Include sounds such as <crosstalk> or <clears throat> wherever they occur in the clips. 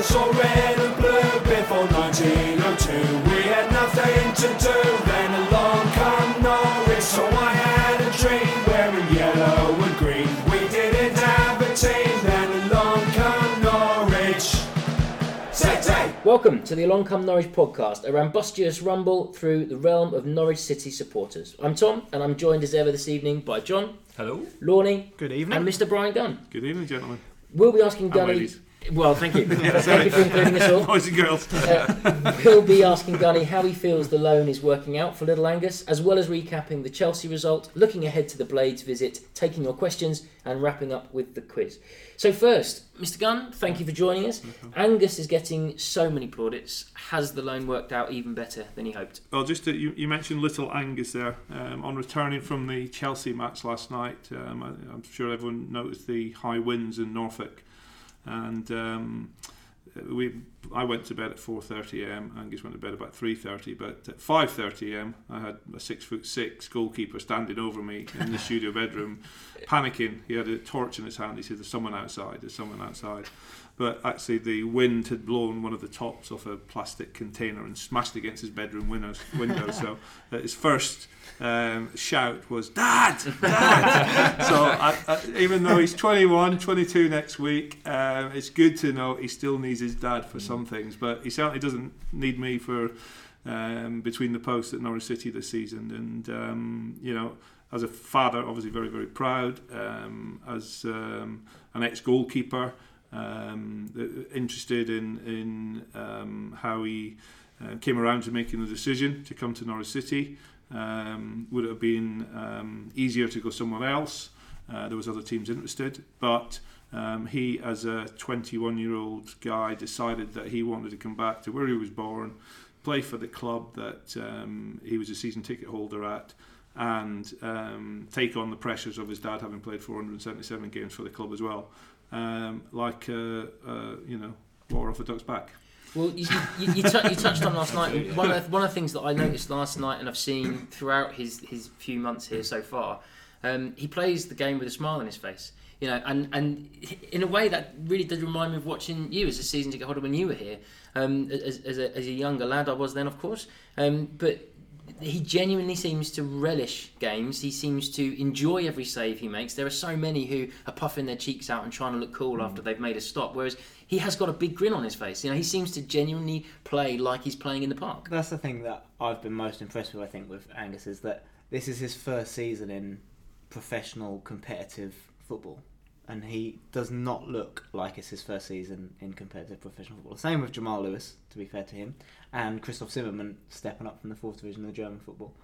was all red and blue before 1902. We had nothing to do, then along come Norwich. So I had a dream wearing yellow and green. We didn't have a team, then along come Norwich. Say, say. Welcome to the Along Come Norwich podcast, a rambustious rumble through the realm of Norwich City supporters. I'm Tom, and I'm joined as ever this evening by John, Hello. Lorney, Good evening. and Mr. Bryan Gunn. Good evening, gentlemen. We'll be asking And Gunny. ladies. Well, thank you. <laughs> thank you for including us all. Boys and girls. Uh, we'll be asking Gunny how he feels the loan is working out for Little Angus, as well as recapping the Chelsea result, looking ahead to the Blades visit, taking your questions, and wrapping up with the quiz. So, first, Mr. Gunn, thank you for joining us. Angus is getting so many plaudits. Has the loan worked out even better than he hoped? Well, just to, you, you mentioned little Angus there. Um, on returning from the Chelsea match last night, um, I, I'm sure everyone noticed the high winds in Norfolk, and um, we I went to bed at 4:30 a.m. Angus went to bed about 3:30, but at 5:30 a.m. I had a six foot six goalkeeper standing over me in the studio <laughs> bedroom, panicking. He had a torch in his hand. He said, "There's someone outside. There's someone outside." But actually, the wind had blown one of the tops off a plastic container and smashed against his bedroom window. <laughs> so uh, his first um, shout was "Dad, Dad!" <laughs> so I, I, even though he's 21, 22 next week, um, it's good to know he still needs his dad for some things. But he certainly doesn't need me for um, between the posts at Norwich City this season. And um, you know, as a father, obviously very very proud. Um, as um, an ex-goalkeeper, um, interested in in how he uh, came around to making the decision to come to Norwich City. Um, would it have been um, easier to go somewhere else? Uh, there was other teams interested, but um, he, as a 21-year-old guy, decided that he wanted to come back to where he was born, play for the club that um, he was a season ticket holder at, and um, take on the pressures of his dad having played 477 games for the club as well. Um, like uh, uh, you know, water off a duck's back. Well, you, you, you, tou- you touched on last night. One of, the, one of the things that I noticed last night, and I've seen throughout his, his few months here so far, um, he plays the game with a smile on his face. You know, and, and in a way that really did remind me of watching you as a season ticket holder when you were here. Um, as, as, a, as a younger lad, I was then, of course. Um, but he genuinely seems to relish games. He seems to enjoy every save he makes. There are so many who are puffing their cheeks out and trying to look cool after they've made a stop, whereas he has got a big grin on his face. You know, he seems to genuinely play like he's playing in the park. That's the thing that I've been most impressed with, I think, with Angus is that this is his first season in professional competitive football. And he does not look like it's his first season in competitive professional football. Same with Jamal Lewis, to be fair to him, and Christoph Zimmermann stepping up from the fourth division of German football.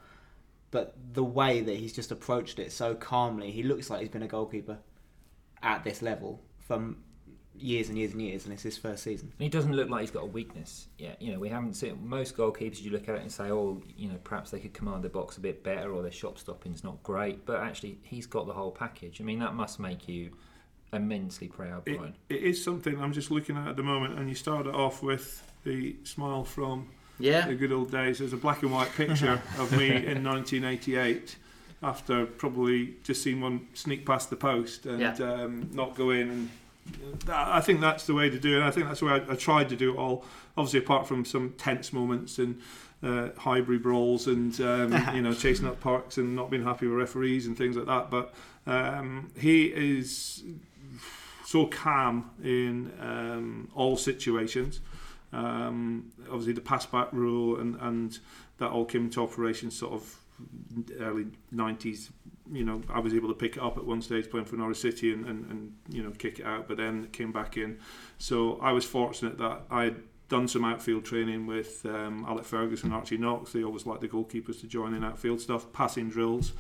But the way that he's just approached it so calmly, he looks like he's been a goalkeeper at this level for years and years and years, and it's his first season. And He doesn't look like he's got a weakness yet. You know, we haven't seen most goalkeepers. You look at it and say, oh, you know, perhaps they could command the box a bit better, or their shot stopping's not great. But actually, he's got the whole package. I mean, that must make you immensely proud, It, it is something I'm just looking at at the moment, and you started off with the smile from Yeah. the good old days. There's a black and white picture <laughs> of me in 1988 after probably just seeing one sneak past the post and Yeah. um, not go in. And that, I think that's the way to do it. And I think that's the way I, I tried to do it all. Obviously, apart from some tense moments and uh, Highbury brawls and um, <laughs> you know chasing up parks and not being happy with referees and things like that. But um, he is so calm in um, all situations. Um, obviously, the pass back rule and, and that all came into operation sort of early 90s. You know, I was able to pick it up at one stage playing for Norwich City and, and, and you know, kick it out, but then came back in. So I was fortunate that I had done some outfield training with um, Alec Ferguson and Archie Knox. They always like the goalkeepers to join in outfield stuff, passing drills.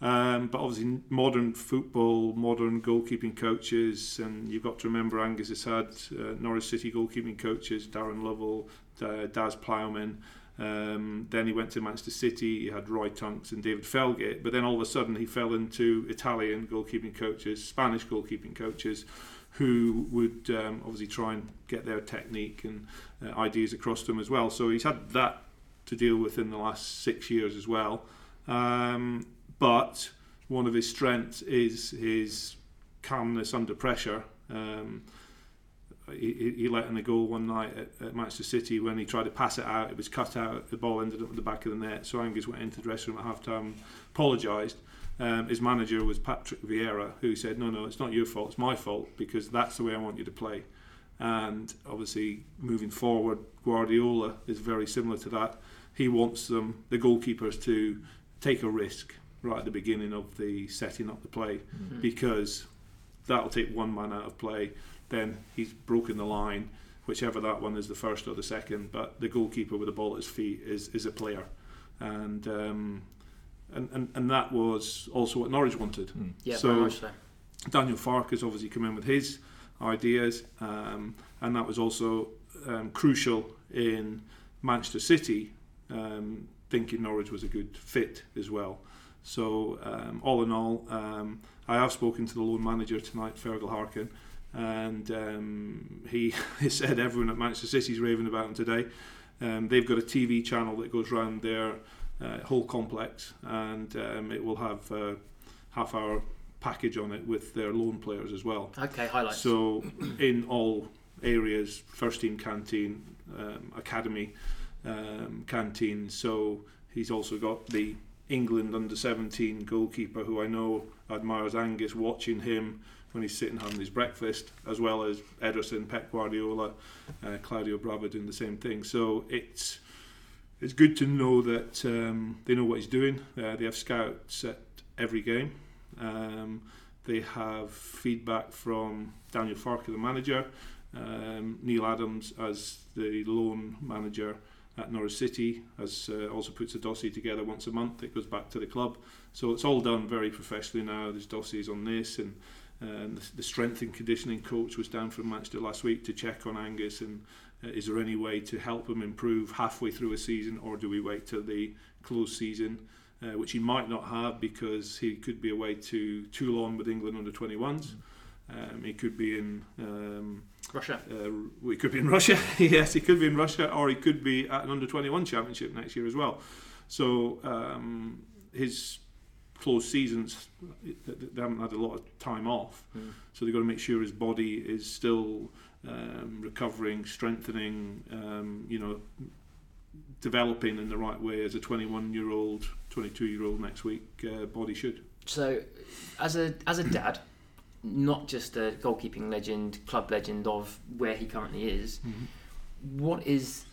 Um, but obviously, modern football, modern goalkeeping coaches, and you've got to remember Angus has had uh, Norwich City goalkeeping coaches, Darren Lovell, uh, Daz Plowman. Um, then he went to Manchester City. He had Roy Tunks and David Felgate. But then all of a sudden, he fell into Italian goalkeeping coaches, Spanish goalkeeping coaches, who would um, obviously try and get their technique and uh, ideas across to him as well. So he's had that to deal with in the last six years as well. Um, but one of his strengths is his calmness under pressure. Um, he, he- let in a goal one night at, at Manchester City when he tried to pass it out. It was cut out. The ball ended up at the back of the net. So Angus went into the dressing room at half time, apologised. Um, his manager was Patrick Vieira, who said, "No, no, it's not your fault. It's my fault because that's the way I want you to play." And obviously, moving forward, Guardiola is very similar to that. He wants them, the goalkeepers, to take a risk right at the beginning of the setting up the play because that'll take one man out of play. Then he's broken the line, whichever that one is, the first or the second. But the goalkeeper with the ball at his feet is, is a player, and, um, and and and that was also what Norwich wanted. Yeah, So- very much so. Daniel Farke has obviously come in with his ideas, um, and that was also um, crucial in Manchester City um, thinking Norwich was a good fit as well. So, um, all in all, um, I have spoken to the loan manager tonight, Fergal Harkin, and um, he, <laughs> he said everyone at Manchester City's raving about him today. Um, they've got a TV channel that goes round their uh, whole complex, and um, it will have a half hour package on it with their loan players as well. Okay, highlights. So, in all areas, first team canteen, um, academy um, canteen. So, he's also got the England under 17 goalkeeper who I know admires Angus, watching him when he's sitting having his breakfast, as well as Ederson, Pep Guardiola, uh, Claudio Bravo doing the same thing. So, it's it's good to know that um, they know what he's doing. Uh, they have scouts at every game. Um, they have feedback from Daniel Farke, the manager, um, Neil Adams as the loan manager at Norwich City, as uh, also puts a dossier together once a month. It goes back to the club, so it's all done very professionally now. There's dossiers on this, and um, the, the strength and conditioning coach was down from Manchester last week to check on Angus and uh, is there any way to help him improve halfway through a season, or do we wait till the close season? uh, which he might not have because he could be away to Toulon with England under 21s. Um, he could be in. Um, Russia. uh, he could be in Russia. <laughs> yes, he could be in Russia, or he could be at an under 21 championship next year as well. So um, his close seasons, they haven't had a lot of time off. Mm. So they've got to make sure his body is still um, recovering, strengthening. Um, you know, developing in the right way as a 21 year old, 22 year old next week uh, body should. So, as a as a dad, not just a goalkeeping legend, club legend of where he currently is, what is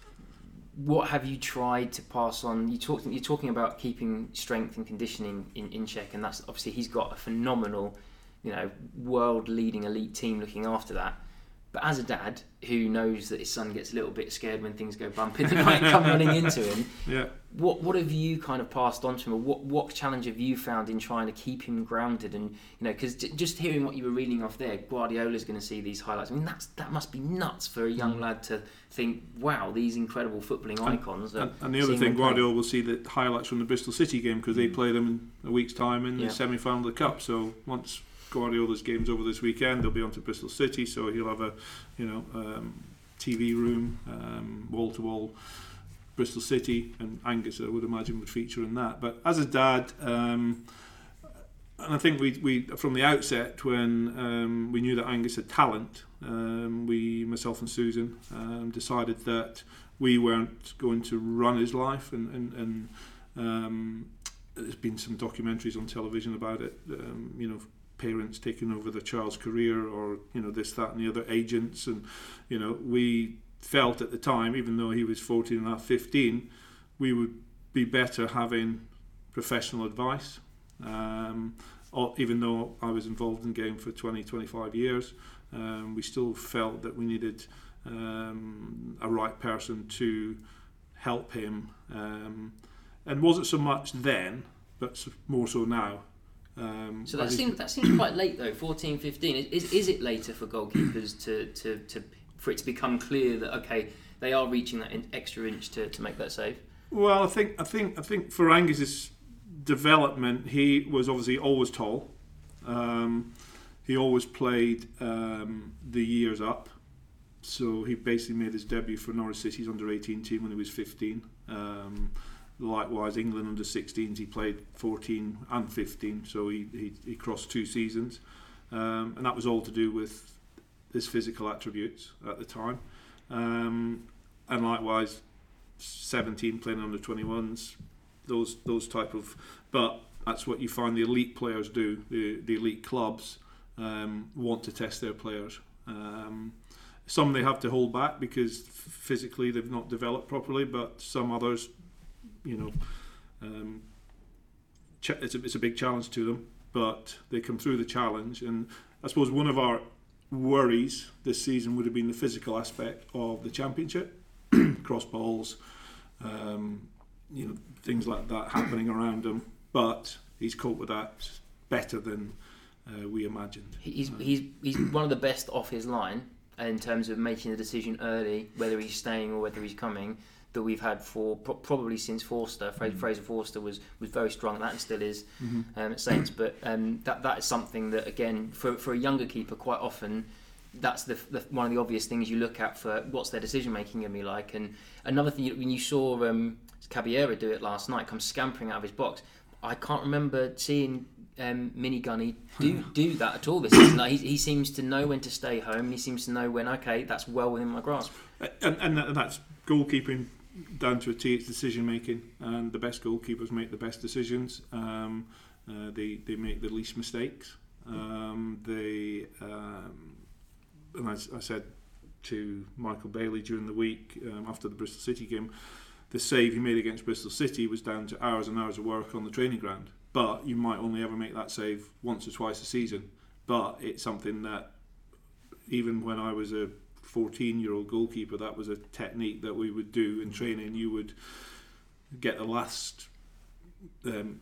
what have you tried to pass on? You talk, you're talking about keeping strength and conditioning in, in check, and that's obviously he's got a phenomenal, you know, world leading elite team looking after that. But as a dad who knows that his son gets a little bit scared when things go bumpy, they might <laughs> come running into him. Yeah. What what have you kind of passed on to him, or what what challenge have you found in trying to keep him grounded? And you know, because j- just hearing what you were reading off there, Guardiola's going to see these highlights. I mean, that's that must be nuts for a young mm. lad to think, wow, these incredible footballing icons. Are And, and the other thing. Guardiola will see the highlights from the Bristol City game because they mm. play them in a week's time in Yeah. the semi final of the Cup. So once Guardiola's game's over this weekend, they'll be on to Bristol City. So he'll have a, you know, um, TV room, wall to wall. Bristol City and Angus, I would imagine, would feature in that. But as a dad, um, and I think we, we from the outset when um, we knew that Angus had talent, um, we, myself and Susan, um, decided that we weren't going to run his life, and and, and um, there's been some documentaries on television about it. Um, you know, parents taking over their child's career, or you know this, that, and the other agents, and you know we felt at the time, even though he was 14 and a half, 15, we would be better having professional advice. Um, or, even though I was involved in game for 20, 25 years, um, we still felt that we needed um, a right person to help him. Um, and wasn't so much then, but more so now. Um, So that seems that seems quite late though. 14, 15. Is, is, is it later for goalkeepers to, to, to for it to become clear that okay they are reaching that extra inch to, to make that save? Well, I think I think I think for Angus's development, he was obviously always tall. Um, he always played um, the years up, so he basically made his debut for Norwich City's under 18 team when he was 15. Um, likewise, England under 16s, he played 14 and 15, so he, he, he crossed two seasons, um, and that was all to do with his physical attributes at the time, um, and likewise, 17 playing under 21s, those those type of. But that's what you find the elite players do. The the elite clubs um, want to test their players. Um, some they have to hold back because physically they've not developed properly, but some others, you know, um, it's, a, it's a big challenge to them, but they come through the challenge. And I suppose one of our worries this season would have been the physical aspect of the championship, <clears throat> cross balls, um, you know, things like that happening around him. But he's coped with that better than uh, we imagined. He's he's he's <clears throat> one of the best off his line in terms of making the decision early whether he's staying or whether he's coming that we've had for pro- probably since Forster. Fra- Fraser Forster was was very strong at that and still is um, at Saints. But um, that that is something that again for for a younger keeper quite often. That's the, the one of the obvious things you look at for what's their decision making going to be like. And another thing, when you saw um, Caballero do it last night, come scampering out of his box, I can't remember seeing um, Mini Gunny do do that at all this season. Like, he, he seems to know when to stay home. He seems to know when okay, that's well within my grasp. and, and that- that's goalkeeping down to a T. It's decision making, and the best goalkeepers make the best decisions. Um, uh, they they make the least mistakes. Um, they um, and I, I said to Michael Bailey during the week um, after the Bristol City game, the save he made against Bristol City was down to hours and hours of work on the training ground. But you might only ever make that save once or twice a season. But it's something that even when I was a 14 year old goalkeeper, that was a technique that we would do in training. You would get the last um,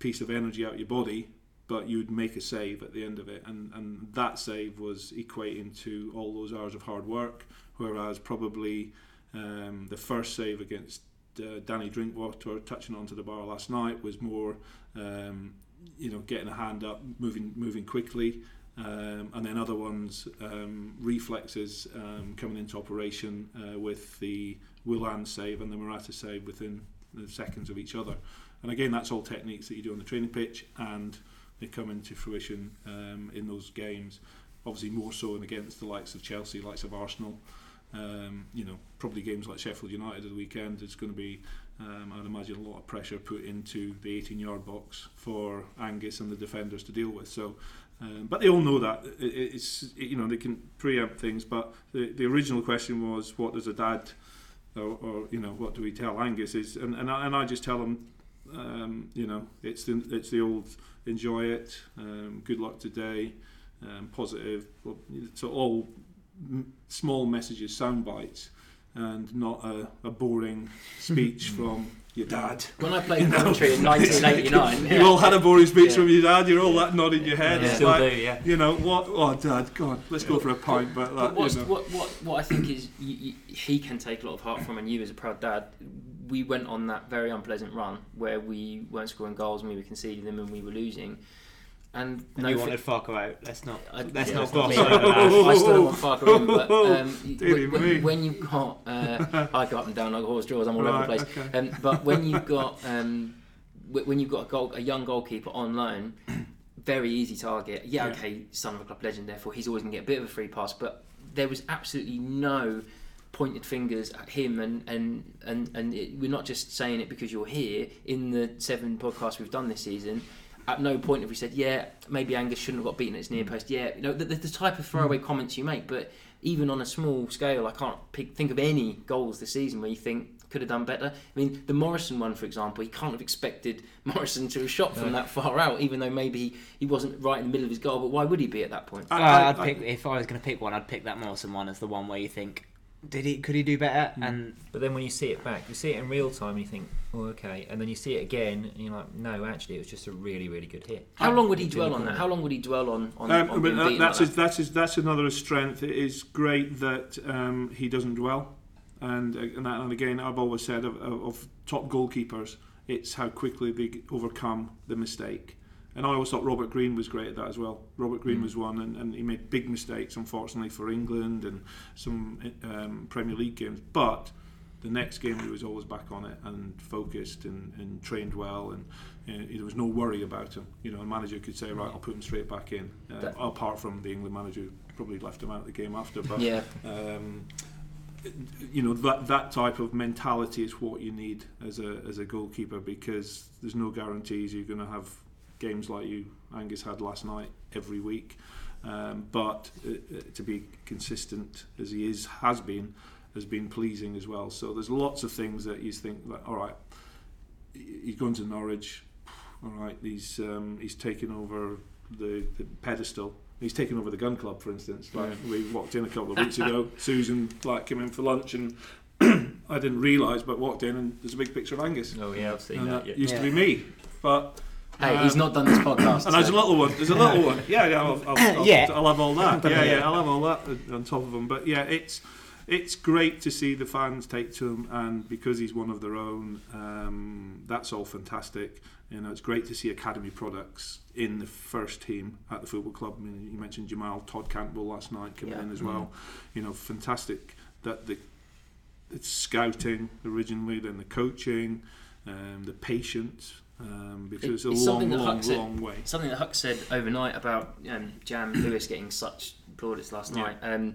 piece of energy out of your body, but you'd make a save at the end of it. And, and that save was equating to all those hours of hard work, whereas probably um, the first save against uh, Danny Drinkwater touching onto the bar last night was more, um, you know, getting a hand up, moving moving quickly, um, and then other ones um, reflexes um, coming into operation uh, with the Willian save and the Murata save within the seconds of each other. And again, that's all techniques that you do on the training pitch, and they come into fruition um, in those games. Obviously, more so and against the likes of Chelsea, likes of Arsenal. Um, you know, probably games like Sheffield United at the weekend. It's going to be, um, I'd imagine, a lot of pressure put into the 18-yard box for Angus and the defenders to deal with. So, um, but they all know that it, it's you know they can preempt things. But the the original question was, what does a dad, or, or you know, what do we tell Angus? Is and and I, and I just tell them, um, you know, it's the it's the old enjoy it, um, good luck today, um, positive. So all m- small messages, sound bites, and not a, a boring <laughs> speech from your dad. When I played commentary in 1989, <laughs> You all had a boring speech Yeah. from your dad. You're all that nodding your head. Yeah. It's Still like, do, yeah. You know what? Oh, dad, God, let's go for a pint. But But that, what's, you know. what, what, what I think is you, you, he can take a lot of heart from, and you as a proud dad, we went on that very unpleasant run where we weren't scoring goals and we were conceding them and we were losing. And, And no you wanted Farke out. Let's not. I- let's yeah, not gloss over that. I still want Farke in, but <laughs> um, Dearie when, when, you've got, uh, I go up and down like horse draws, I'm all over the place. okay. Um, but when you've <laughs> got um, wh- when you've got a, goal, a young goalkeeper on loan, very easy target. Yeah, Yeah. okay, son of a club legend, therefore he's always going to get a bit of a free pass. But there was absolutely no pointed fingers at him, and and and and it, we're not just saying it because you're here. In the seven podcasts we've done this season. At no point have we said, yeah, maybe Angus shouldn't have got beaten at his near post. Yeah, you know, the, the, the type of throwaway comments you make. But even on a small scale, I can't pick, think of any goals this season where you think could have done better. I mean, the Morrison one, for example, he can't have expected <laughs> Morrison to have shot from that far out, even though maybe he, he wasn't right in the middle of his goal. But why would he be at that point? I- Uh, I- I'd I- pick if I was going to pick one. I'd pick that Morrison one as the one where you think, did he? Could he do better? Hmm. And But then when you see it back, you see it in real time, and you think, oh, okay. And then you see it again, and you're like, no, actually, it was just a really, really good hit. How long would he dwell on that? How long would he dwell on on, Um, on but that- that's like his, that's his, that's another strength. It is great that um, he doesn't dwell, and uh, and, that, and again, I've always said of, of, of top goalkeepers, it's how quickly they overcome the mistake. And I always thought Robert Green was great at that as well. Robert Green was one, and, and he made big mistakes, unfortunately, for England and some um, Premier League games. But the next game, he was always back on it and focused and, and trained well, and uh, there was no worry about him. You know, a manager could say, right, I'll put him straight back in. Uh, apart from the England manager probably left him out of the game after. But Yeah, um, you know that that type of mentality is what you need as a as a goalkeeper because there's no guarantees you're going to have games like you Angus had last night every week. Um, but uh, uh, to be consistent as he is has been has been pleasing as well. So there's lots of things that you think like, all right, he's going to Norwich. All right, he's um, he's taken over the, the pedestal. He's taken over the gun club, for instance. Like we walked in a couple of weeks ago, <laughs> Susan like came in for lunch, and <clears throat> I didn't realise, but walked in and there's a big picture of Angus, Oh yeah, I've seen and that. that Yeah. used to be me. But hey, he's um, not done this podcast. <coughs> and there's a little one. There's a little one. Yeah, yeah. I'll, I'll, <coughs> I'll, Yeah. I'll have all that. Yeah, <laughs> yeah. yeah. I'll have all that on top of them. But yeah, it's it's great to see the fans take to him, and because he's one of their own, um, that's all fantastic. You know, it's great to see academy products in the first team at the football club. I mean, you mentioned Jamal Todd Campbell last night coming Yeah. in as well. You know, fantastic that the it's scouting originally, then the coaching, um, the patience. Um, because It- it's a long, long, said- long way. Something that Huck said overnight about um, Jam Lewis getting such plaudits last Yeah. night. Um,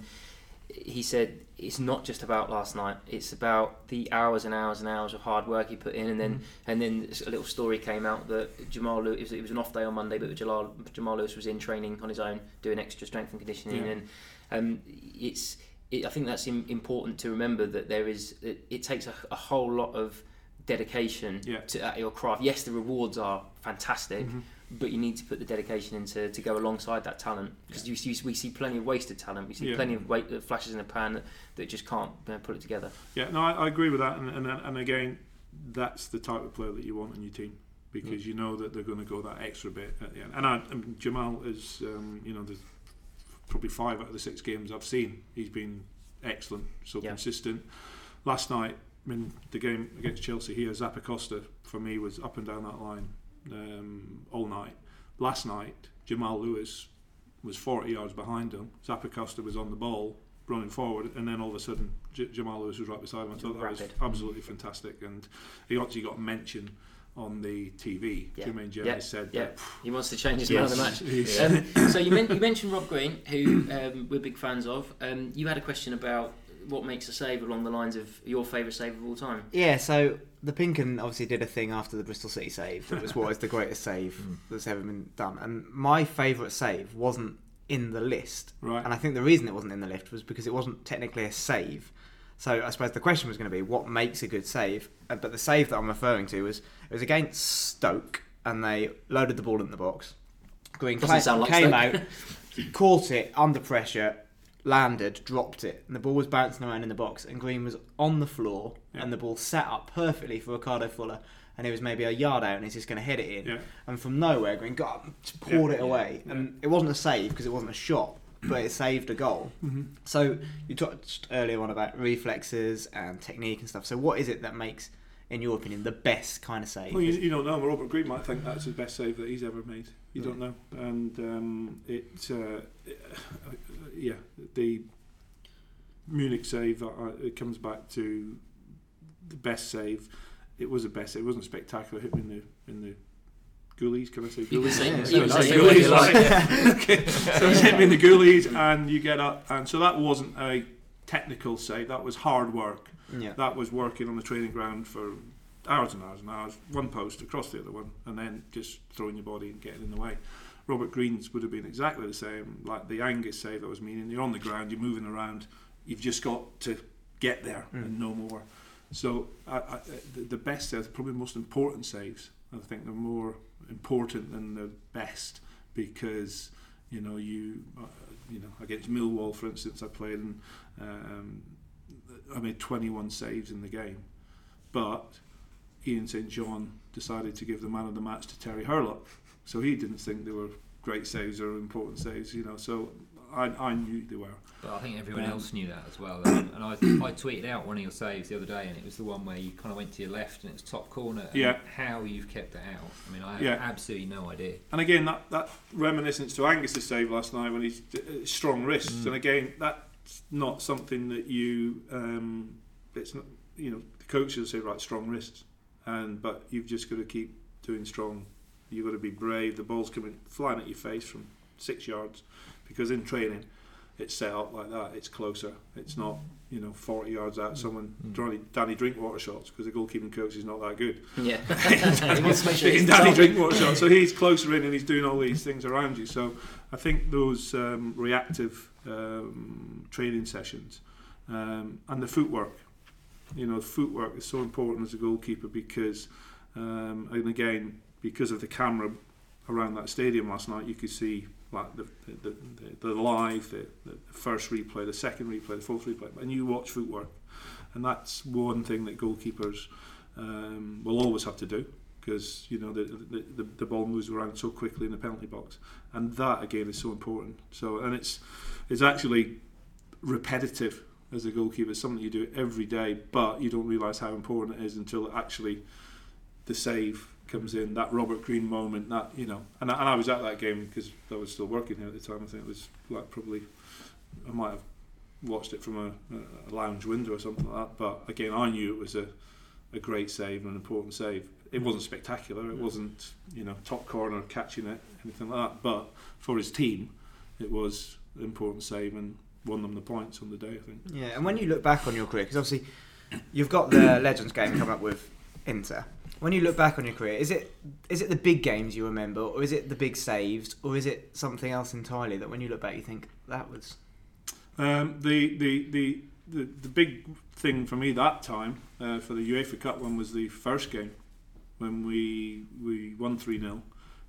he said it's not just about last night; it's about the hours and hours and hours of hard work he put in, and then Mm-hmm. and then a little story came out that Jamal Lewis it was, it was an off day on Monday, but Jamal, Jamal Lewis was in training on his own, doing extra strength and conditioning, Yeah. and um, it's. It, I think that's im- important to remember that there is. It, it takes a, a whole lot of dedication Yeah. to at your craft. Yes, the rewards are fantastic, Mhm. but you need to put the dedication into to go alongside that talent because you see, we see plenty of wasted talent. We see Yeah. plenty of wait, uh, flashes in the pan that, that just can't uh, put it together. Yeah, no, I, I agree with that, and, and and again, that's the type of player that you want in your team because you know that they're going to go that extra bit at the end. And I, I mean, Jamal is, um, you know, there's probably five out of the six games I've seen, he's been excellent, so Yeah. consistent. Last night, in the game against Chelsea here, Zappacosta for me was up and down that line um, all night. Last night, Jamal Lewis was 40 yards behind him. Zappacosta was on the ball, running forward, and then all of a sudden, J- Jamal Lewis was right beside him. I thought that was absolutely fantastic, and he actually got mentioned on the TV. Yeah. Jermaine Jenas Yeah. said Yeah. that. He wants to change his Yes. man of the match. Um, so you, men- you mentioned Rob Green, who um, we're big fans of. Um, you had a question about what makes a save along the lines of your favourite save of all time. Yeah, so the Pink'Un obviously did a thing after the Bristol City save. It was what is the greatest save Hmm. <laughs> that's ever been done. And my favourite save wasn't in the list. Right. And I think the reason it wasn't in the list was because it wasn't technically a save. So I suppose the question was going to be what makes a good save. Uh, But the save that I'm referring to was it was against Stoke, and they loaded the ball in the box. Green Doesn't cla- sound like came Stoke. out, <laughs> caught it under pressure, landed, dropped it, and the ball was bouncing around in the box. And Green was on the floor, Yeah. and the ball sat up perfectly for Ricardo Fuller, and he was maybe a yard out, and he's just going to head it in. Yeah. And from nowhere, Green got up, just poured Yeah. it away, and it wasn't a save because it wasn't a shot, but it saved a goal. Mhm. So you touched earlier on about reflexes and technique and stuff. So what is it that makes, in your opinion, the best kind of save? Well, you, you don't know. Robert Green might think that's his best save that he's ever made. You Yeah. don't know, and um, it, uh, yeah, the Munich save. Uh, it comes back to the best save. It was a best. It wasn't spectacular. Hit me in the in the goalies. Can I say You can goalies? Yeah, you can sorry, say it whatever you goalies, <laughs> okay, so it's hit me in the goalies, and you get up, and so that wasn't a technical save. That was hard work yeah. that was working on the training ground for hours and hours and hours, one post across the other one, and then just throwing your body and getting in the way. Robert Green's would have been exactly the same, like the Angus save that was meaning. You're on the ground, you're moving around, you've just got to get there and no more. So I, I, the, best saves, probably the most important saves. I think they're more important than the best because you know you uh, you know against Millwall, for instance, I played and um, I made 21 saves in the game, but Ian St John decided to give the man of the match to Terry Hurlock, so he didn't think they were great saves or important saves, you know. So I, I knew they were. But I think everyone Um, else knew that as well. And I, <coughs> I tweeted out one of your saves the other day, and it was the one where you kind of went to your left and it was top corner. And Yeah. How you've kept it out. I mean, I have Yeah. absolutely no idea. And again, that, that reminiscence to Angus's save last night when he's uh, strong wrists. And again, that's not something that you. Um, it's not. You know, the coaches say right, strong wrists, and but you've just got to keep doing strong. You've got to be brave. The ball's coming flying at your face from six yards, because in training, it's set up like that. It's closer. It's not you know 40 yards out. Someone Mm. Danny, Danny Drinkwater shots because the goalkeeping coach is not that good. Yeah. <laughs> He wants to make sure Danny. Drinkwater shots, so he's closer in and he's doing all these things around you. So I think those um, reactive um, training sessions um, and the footwork. You know, footwork is so important as a goalkeeper because, um, and again, because of the camera around that stadium last night, you could see like the the, the, the live, the, the first replay, the second replay, the fourth replay, and you watch footwork, and that's one thing that goalkeepers um, will always have to do because you know the, the the ball moves around so quickly in the penalty box, and that again is so important. So and it's it's actually repetitive as a goalkeeper. It's something you do every day, but you don't realise how important it is until actually the save comes in. That Robert Green moment, that you know, and I, and I was at that game because I was still working here at the time. I think it was like probably I might have watched it from a, a lounge window or something like that. But again, I knew it was a a great save and an important save. It wasn't spectacular. It wasn't you know top corner catching it anything like that. But for his team, it was an important save and won them the points on the day. I think. Yeah, and when you look back on your career, because obviously you've got the <coughs> Legends game coming up with Inter. When you look back on your career, is it is it the big games you remember, or is it the big saves, or is it something else entirely that when you look back you think that was? Um, the, the, the, the, the big thing for me that time uh, for the UEFA Cup one was the first game when we we won 3 0.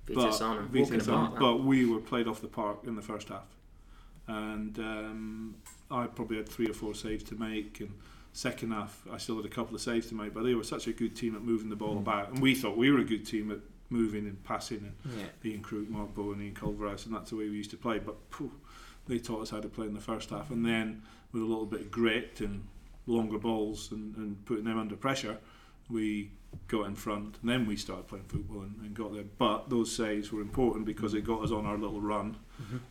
Vitesse Arnhem, Vitesse walking but we were played off the park in the first half. And um, I probably had three or four saves to make. And second half, I still had a couple of saves to make. But they were such a good team at moving the ball Mm. about. And we thought we were a good team at moving and passing and Yeah. Ian Crook, Mark Bowen, Ian Culverhouse, and that's the way we used to play. But phew, they taught us how to play in the first half, and then with a little bit of grit and longer balls and, and putting them under pressure, we got in front, and then we started playing football and, and got there. But those saves were important because it got us on our little run.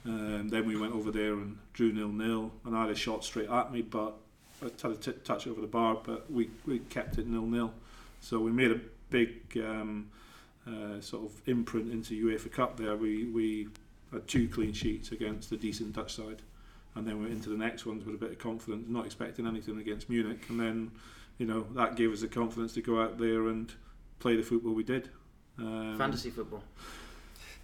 Um, then we went over there and drew nil nil, and I had a shot straight at me, but had a t- touch over the bar, but we, we kept it nil nil. So we made a big um, uh, sort of imprint into UEFA Cup there. We we had two clean sheets against a decent Dutch side, and then we're into the next ones with a bit of confidence, not expecting anything against Munich, and then you know that gave us the confidence to go out there and play the football we did. Um, Fantasy football.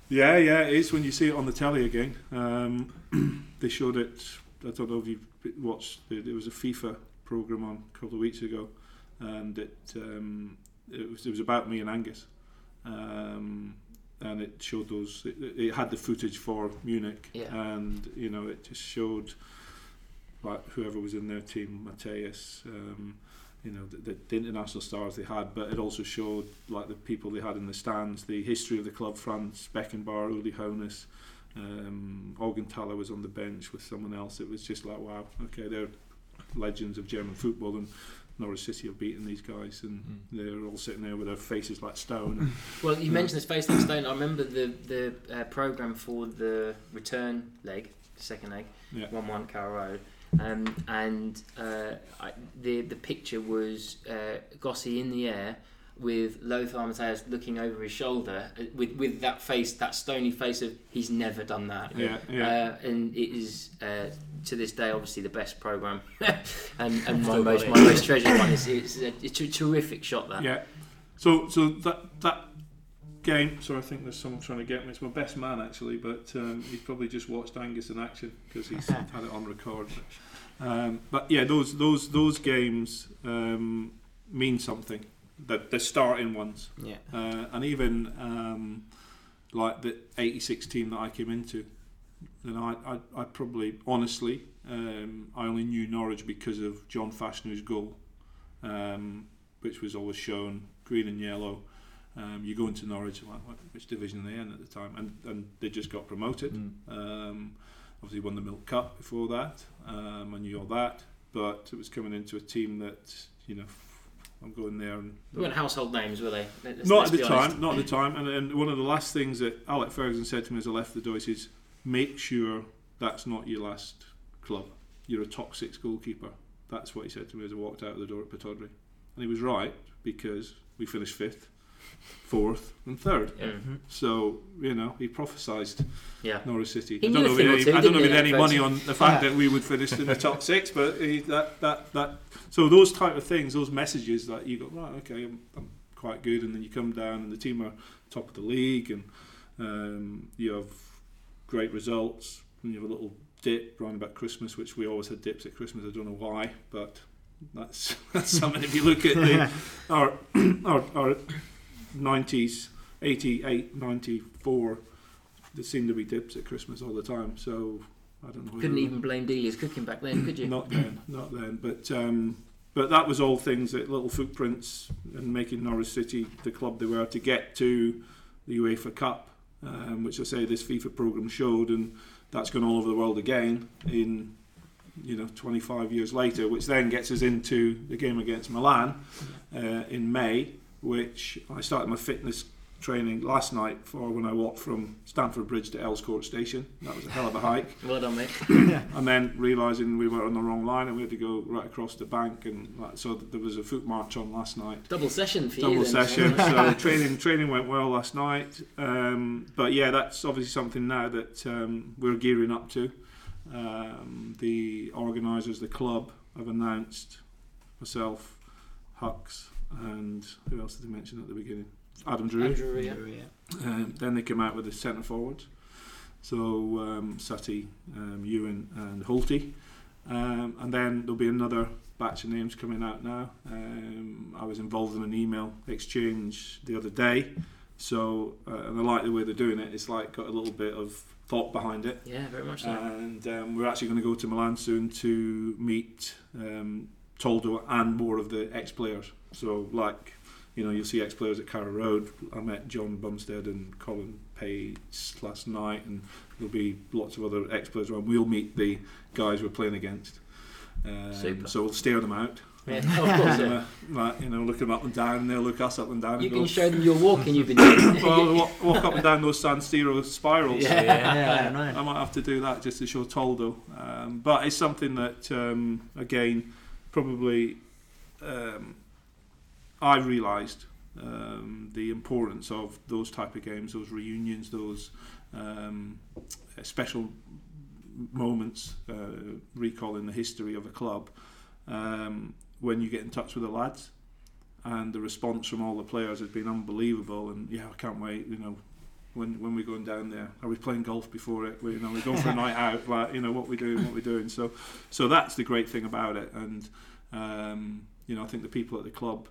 yeah, yeah, it is when you see it on the telly again. Um, <clears throat> they showed it. I don't know if you watched. It, it was a FIFA program on a couple of weeks ago, and it um, it was it was about me and Angus, um, and it showed those. It, it had the footage for Munich, Yeah. and you know it just showed like whoever was in their team, Matthäus. Um, you know the, the, the international stars they had, but it also showed like the people they had in the stands, the history of the club, Franz Beckenbauer, Uli Hoeneß, um, Augenthaler was on the bench with someone else. It was just like wow, okay, they're legends of German football, and Norwich City have beaten these guys, and they're all sitting there with their faces like stone. Well, you mentioned this face like stone. I remember the the uh, program for the return leg, second leg, yeah, one one Carrow Road, um, and uh, I, the the picture was uh, Gossi in the air with Lothar Matthäus looking over his shoulder uh, with with that face, that stony face of he's never done that. yeah, yeah. Uh, and it is uh, to this day obviously the best program <laughs> and, and my most it. my most treasured one. It's, it's, a, it's a terrific shot that. Yeah. So so that that game. So I think there's someone trying to get me. It's my best man actually, but um, he's probably just watched Angus in action because he's <laughs> had it on record. Um, but yeah, those those those games um, mean something. The the starting ones, Yeah. uh, and even um, like the '86 team that I came into. And I, I, I probably, honestly, um, I only knew Norwich because of John Fashanu's goal, um, which was always shown green and yellow. Um, you go into Norwich, like, which division are they in at the time? And, and they just got promoted. Mm. Um, obviously, won the Milk Cup before that. Um, I knew all that. But it was coming into a team that, you know, I'm going there and They weren't household names, were they? Let's- not let's at the honest. time, not at the time. And, and one of the last things that Alec Ferguson said to me as I left the door is, make sure that's not your last club. You're a top six goalkeeper. That's what he said to me as I walked out of the door at Pittodrie. And he was right because we finished fifth. Fourth, and third. Yeah. Mm. So you know he prophesised Yeah. Norwich City. He I don't know if thing he or had any, two, I don't know if he any money on the fact Yeah. <laughs> that we would finish in the top six, but he, that that that. So those type of things, those messages that you go right, okay, I'm, I'm quite good, and then you come down and the team are top of the league, and um, you have great results, and you have a little dip around about Christmas, which we always had dips at Christmas. I don't know why, but that's <laughs> that's something. If you look at the <laughs> our our, our 90s, 88, 94, there seemed to be dips at Christmas all the time. So I don't know. Couldn't even blame Delia's cooking back then, could you? Not then, not then. But um, but that was all things that little footprints and making Norwich City the club they were to get to the UEFA Cup, um, which I say this FIFA program showed, and that's gone all over the world again in you know 25 years later, which then gets us into the game against Milan uh, in May, which I started my fitness training last night for when I walked from Stamford Bridge to Earl's Court Station. That was a hell of a hike <laughs> Well done, mate. <coughs> and then realizing we were on the wrong line and we had to go right across the bank and like, so there was a foot march on last night Double session for you. double session <laughs> so training training went well last night um, but yeah that's obviously something now that um, we're gearing up to um, the organisers the club have announced myself Hux and who else did they mention at the beginning Adam Drew Andrew, yeah. um, then they came out with the centre forwards. So um, Sutty, um, Ewan, and Holty. Um, and then there'll be another batch of names coming out now. Um, I was involved in an email exchange the other day. So, uh, and I like the way they're doing it. It's like got a little bit of thought behind it. Yeah, very much so. And um, we're actually going to go to Milan soon to meet um, Toldo and more of the ex-players. So, like, you know, you'll see ex-players at Carrow Road. I met John Bumstead and Colin Pace last night, and there'll be lots of other ex-players around. We'll meet the guys we're playing against. Um, Super. so we'll stare them out. yeah, of course. Yeah. uh, like, you know, look them up and down, and they'll look us up and down. You and can go, show them your walking you've been <coughs> doing. well, walk, walk up and down those San Siro spirals. Yeah. <laughs> Yeah, I know. I might have to do that just to show Toldo. Um, but it's something that, um, again, probably um, I realised um, the importance of those type of games, those reunions, those um, special moments, uh, recalling the history of a club, um, when you get in touch with the lads. And the response from all the players has been unbelievable, and yeah, I can't wait. You know, when when we're going down there, are we playing golf before it? We, you know, we're going for a night out. <laughs> Like, you know, what we're doing, what we're doing. So, so that's the great thing about it. And um, you know, I think the people at the club,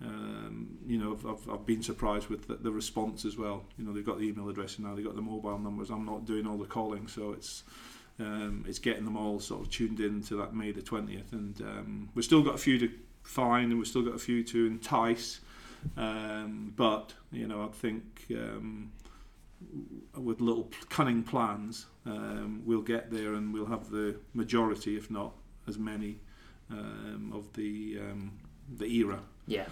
um, you know, I've, I've, been surprised with the, the response as well. You know, they've got the email address now, they've got the mobile numbers. I'm not doing all the calling, so it's um, it's getting them all sort of tuned in to that May the twentieth. And um, we've still got a few to find, and we've still got a few to entice. Um, but you know, I think um, with little cunning plans, um, we'll get there, and we'll have the majority, if not as many, um, of the um, the era yeah.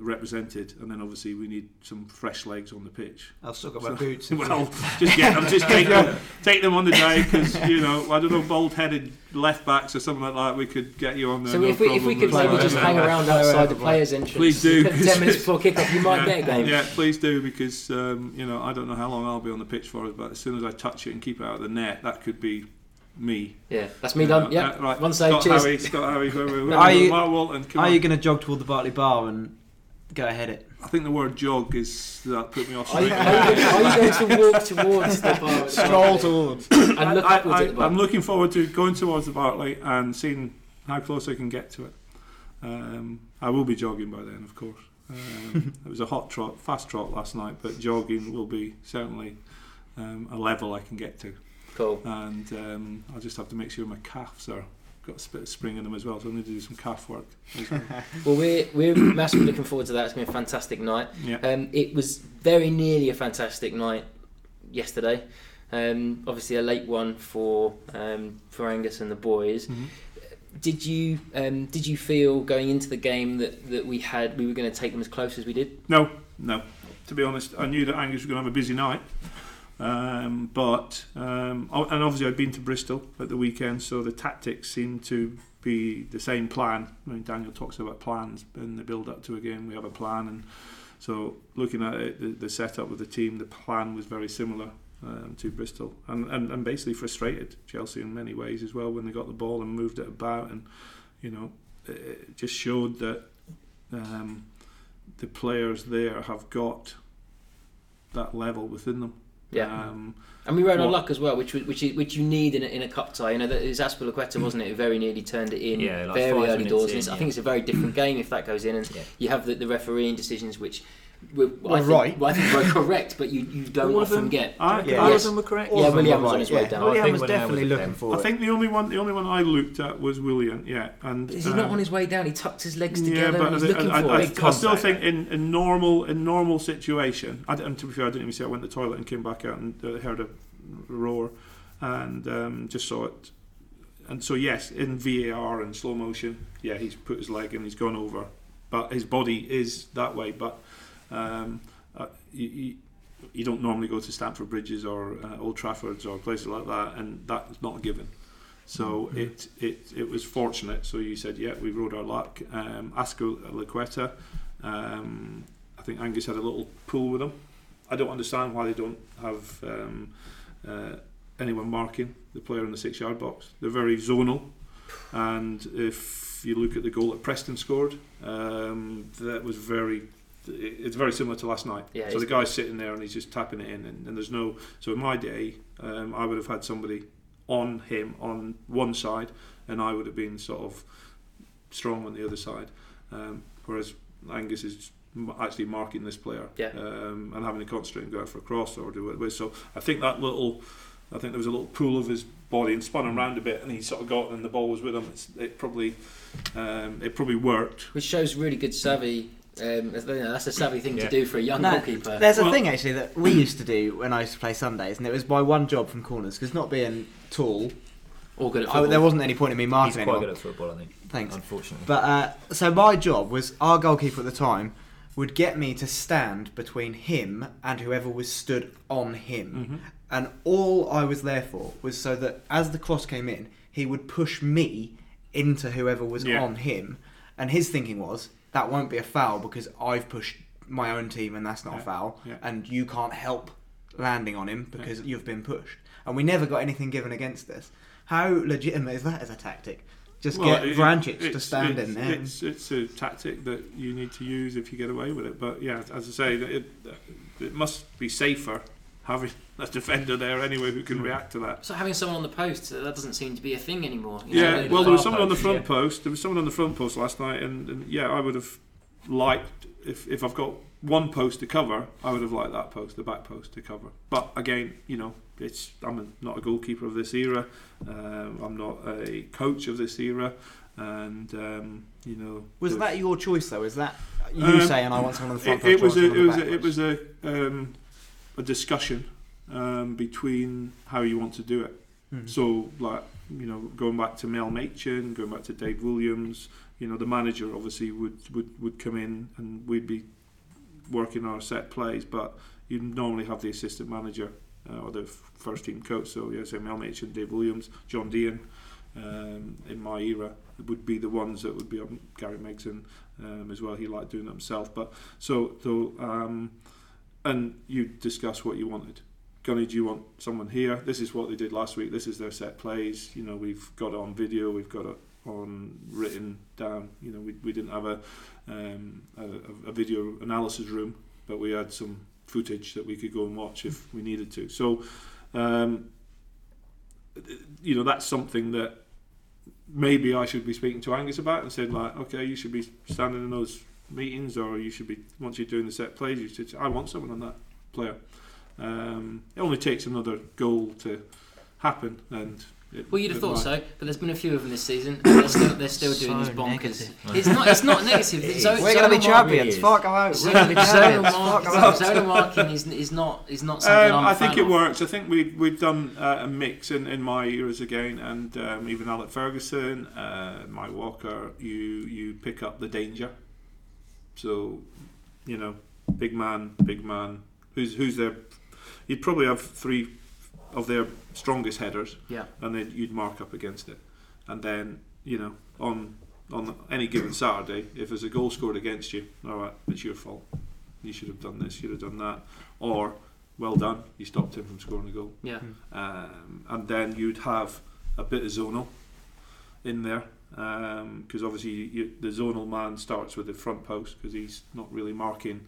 Represented, and then obviously we need some fresh legs on the pitch. I've still got So- my boots. <laughs> Well, just get them, just <laughs> take them, take them on the day because you know I don't know bald-headed left backs or something like that. We could get you on there. So no if we, if we could maybe Play just hang around outside the players' entrance, Please do, <laughs> ten minutes before kick-off, you might get a game. Yeah, please do because um, you know I don't know how long I'll be on the pitch for, but as soon as I touch it and keep it out of the net, that could be me. Yeah, that's me done. Yeah, Uh, right. one save. Scott Cheers. Howie, Scott Howie, whoever, whoever, Are you- Mark Walton, Are on. you going to jog toward the Barclay Bar and go ahead it? I think the word jog is that put me off. Are you, are, you, are you going to walk <laughs> towards the bar? at the Barclay towards. and look I, upwards I, at the bar. I'm looking forward to going towards the Barclay and seeing how close I can get to it. Um, I will be jogging by then, of course. Um, <laughs> it was a hot trot, fast trot last night, but jogging will be certainly um, a level I can get to. Cool. And um, I'll just have to make sure my calves are got a bit of spring in them as well. So I'm going to do some calf work. well. <laughs> Well, we're we're massively looking forward to that. It's going to be a fantastic night. yeah. Um, it was very nearly a fantastic night yesterday. Um, obviously, a late one for um, for Angus and the boys. Mhm. Did you um, did you feel going into the game that, that we had we were going to take them as close as we did? No, no. To be honest, I knew that Angus was going to have a busy night. Um, but um, and obviously I'd been to Bristol at the weekend, so the tactics seem to be the same plan. I mean, Daniel talks about plans in the build up to a game. We have a plan, and so looking at it, the, the setup of the team, the plan was very similar um, to Bristol, and, and and basically frustrated Chelsea in many ways as well when they got the ball and moved it about, and you know, it just showed that um, the players there have got that level within them. Yeah. Um, And we rode our What- luck as well, which which you- which you need in a, in a cup tie. You know, that it was Azpilicueta, wasn't it? Who very nearly turned it in Yeah, like very early doors. in, it's- I think it's a very different game if that goes in, and Yeah. you have the, the refereeing decisions which. Were, Well, I think, right. well, I think were <laughs> correct, but you, you don't All of often them? get. I, Yeah. All Yes. of them were correct. Yeah, All of Willian was on his way yeah. down. I Willian think was when there definitely was a looking pen. for I it. think the only one, the only one I looked at was Willian. Yeah, and Is he um, not on his way down? He tucked his legs Yeah, together but and he's I, looking I, for I, it. I, still think in, in normal in normal situation. I, and to be fair, I didn't even see. I went to the toilet and came back out and uh, heard a roar, and um, just saw it. And so yes, in VAR and slow motion, yeah, he's put his leg and he's gone over, but his body is that way. But um, uh, you, you, you don't normally go to Stamford Bridges or uh, Old Traffords or places like that, and that's not a given. So it, it it was fortunate. So you said, yeah, we rode our luck. Um, Asco Laqueta, um, I think Angus had a little pool with him. I don't understand why they don't have um, uh, anyone marking the player in the six yard box. They're very zonal, and if you look at the goal that Preston scored, um, that was very. It's very similar to last night. Yeah, so the guy's sitting there and he's just tapping it in, and, and there's no. So in my day, um, I would have had somebody on him on one side, and I would have been sort of strong on the other side. Um, whereas Angus is actually marking this player Yeah. um, and having to concentrate and go out for a cross or do it. So I think that little, I think there was a little pull of his body and spun him around a bit, and he sort of got and the ball was with him. It's, it probably, um, it probably worked. which shows really good savvy. Um, that's- you know, that's a savvy thing Yeah. to do for a young No, goalkeeper. There's a Well- thing actually that we used to do when I used to play Sundays, and it was my one job from corners because not being tall, All good at I, there wasn't any point in me marking. He's marking quite anyone. good at football, I think. Thanks. Unfortunately. But uh, so my job was our goalkeeper at the time would get me to stand between him and whoever was stood on him, and all I was there for was so that as the cross came in, he would push me into whoever was Yeah. on him, and his thinking was that won't be a foul because I've pushed my own team and that's not a foul, Yeah. and you can't help landing on him because you've been pushed, and we never got anything given against this. How legitimate is that as a tactic? Just Well, get it- Vrancic to stand in there. It's, it's a tactic that you need to use if you get away with it. But yeah, as I say, it, it must be safer having a defender there anyway who can react to that. So having someone on the post, uh, that doesn't seem to be a thing anymore. You Yeah, really well, there was far someone on the front yeah. post. There was someone on the front post last night, and, and yeah, I would have liked if, if I've got one post to cover, I would have liked that post, the back post to cover. But again, you know, it's I'm a, not a goalkeeper of this era. Um, I'm not a coach of this era, and um, you know, Was the- that your choice though? Is that you Um, saying I want someone on the front it, post? it was I a, want it was a, it was a um, a discussion um, between how you want to do it. Mhm. So like you know, going back to Mel Machin, going back to Dave Williams, you know, the manager obviously would would, would come in and we'd be working on our set plays, but you normally have the assistant manager uh, or the first team coach. So yeah, so Mel Machin, Dave Williams, John Dean. Um, in my era, would be the ones that would be on Gary Megson um, as well. He liked doing it himself, but so so um, and you discuss what you wanted. Gunny, do you want someone here? This is what they did last week. This is their set plays. You know, we've got it on video. We've got it on written down. You know, we, we didn't have a, um, a a video analysis room, but we had some footage that we could go and watch if we needed to. So, um, you know, that's something that maybe I should be speaking to Angus about and saying like, okay, you should be standing in those meetings, or you should be once you're doing the set plays, you should. I want someone on that player. Um, it only takes another goal to happen, and it, Well, you'd have thought might- so, but there's been a few of them this season. And they're still, they're still doing So these bonkers. negative. It's not. It's not negative. It is. So, We're going to be champions. Fuck out. We're going to be Zonal champions. mark- Fuck out. zonal marking is, is not is not something Um, I'm a I think it of. works. I think we've we've done uh, a mix in, in my eras again, and um, even Alex Ferguson, uh, my Walker. You you pick up the danger. So, you know, big man, big man. Who's who's their you'd probably have three of their strongest headers, Yeah. and then you'd mark up against it, and then you know on on any given Saturday, if there's a goal scored against you, all right, it's your fault. You should have done this, you should have done that, or well done, you stopped him from scoring a goal. Yeah. Um, and then you'd have a bit of zonal in there because obviously you, the zonal man starts with the front post because he's not really marking a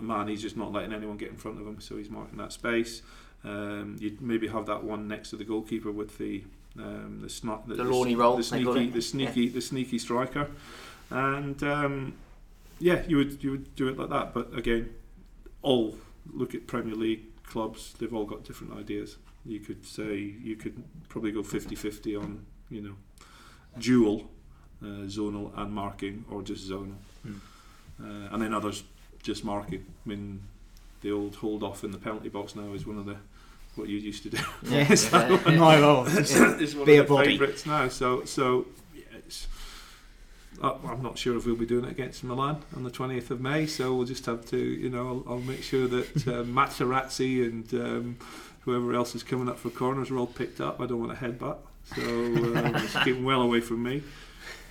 man, he's just not letting anyone get in front of him, so he's marking that space. Um, you'd maybe have that one next to the goalkeeper with the um, the, snot, The Lorne roll, the sneaky, the sneaky, the sneaky striker, and um, yeah, you would you would do it like that. But again, all look at Premier League clubs; they've all got different ideas. You could say you could probably go 50-50 on you know dual, uh, zonal and marking, or just zonal, Hmm. uh, and then others just marking. I mean, the old hold off in the penalty box now is one of the what you used to do. <laughs> Yeah. So- Yeah. My role. <laughs> it's, <laughs> it's one Be of a the body. favourites now. So, so yeah, it's, I, I'm not sure if we'll be doing it against Milan on the 20th of May. So we'll just have to, you know, I'll, I'll make sure that uh, Materazzi and um, whoever else is coming up for corners are all picked up. I don't want a headbutt, so uh, just keep him well away from me.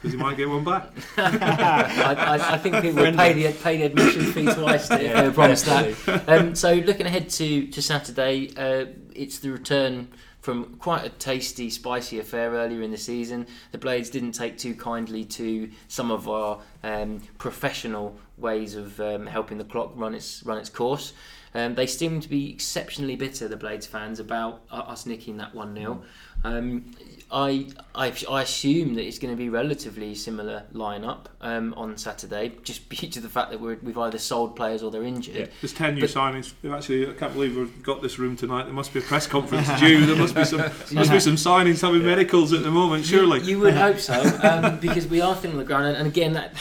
Because he might get one back. <laughs> I, I, I think people would pay the pay the admission fee twice to, if they were promised that. Um, so looking ahead to to Saturday, uh, it's the return from quite a tasty, spicy affair earlier in the season. The Blades didn't take too kindly to some of our um, professional ways of um, helping the clock run its run its course. Um, they seem to be exceptionally bitter, the Blades fans, about us nicking that one 0 um, I, I I assume that it's going to be relatively similar lineup um, on Saturday, just <laughs> due to the fact that we're, we've either sold players or they're injured. There's 10 new But- signings. Actually, I can't believe we've got this room tonight. There must be a press conference due. There must be some <laughs> must be some signings having medicals at the moment, surely. You would hope so, <laughs> um, because we are thin on the ground. And, and again, that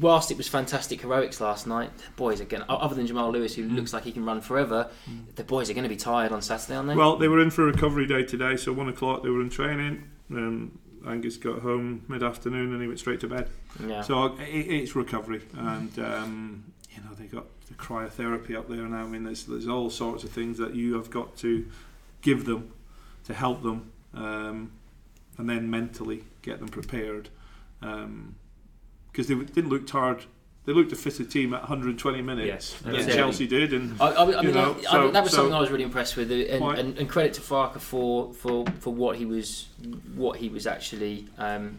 whilst it was fantastic heroics last night, the boys again, other than Jamal Lewis, who looks like he can run forever, the boys are going to be tired on Saturday, aren't they? Well, they were in for a recovery day today, so one o'clock they were in training. Um, Angus got home mid afternoon and he went straight to bed. yeah. So it, it's recovery, and um, you know they got the cryotherapy up there now. I mean, there's there's all sorts of things that you have got to give them to help them, um, and then mentally get them prepared. Because they didn't look tired. They looked to fit a fitted team at 120 minutes. Yes, than absolutely. Chelsea did, and I, I, you mean, know, I- so- that was so- something I was really impressed with, and, and, and credit to Farke for, for, for what he was what he was actually um,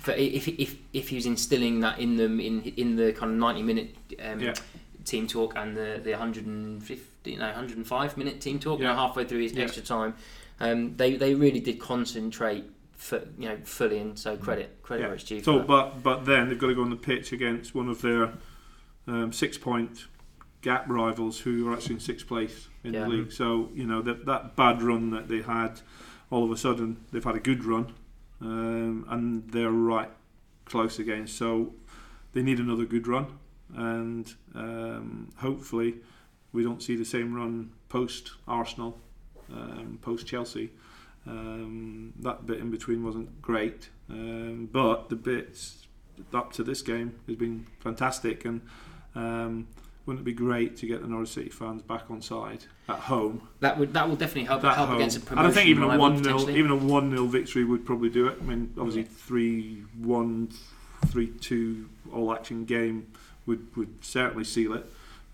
for if, if if he was instilling that in them in in the kind of ninety minute um, Yeah. team talk and the the hundred and fifty no hundred and five minute team talk. You know, Yeah. halfway through his Yeah. extra time, um, they they really did concentrate. For, you know, fully, in. so credit credit Yeah. where it's due. So, but but then they've got to go on the pitch against one of their um, six-point gap rivals who are actually in sixth place in Yeah. the league. So you know that that bad run that they had, all of a sudden they've had a good run, um, and they're right close again. So they need another good run, and um, hopefully we don't see the same run post Arsenal, um, post Chelsea. Um, that bit in between wasn't great, um, but the bits up to this game has been fantastic. And um, wouldn't it be great to get the Norwich City fans back on side at home? that would that will definitely help help home. against a and promotion I think even a one 0 even a one 0 victory would probably do it. I mean, obviously three one, three two all action game would would certainly seal it.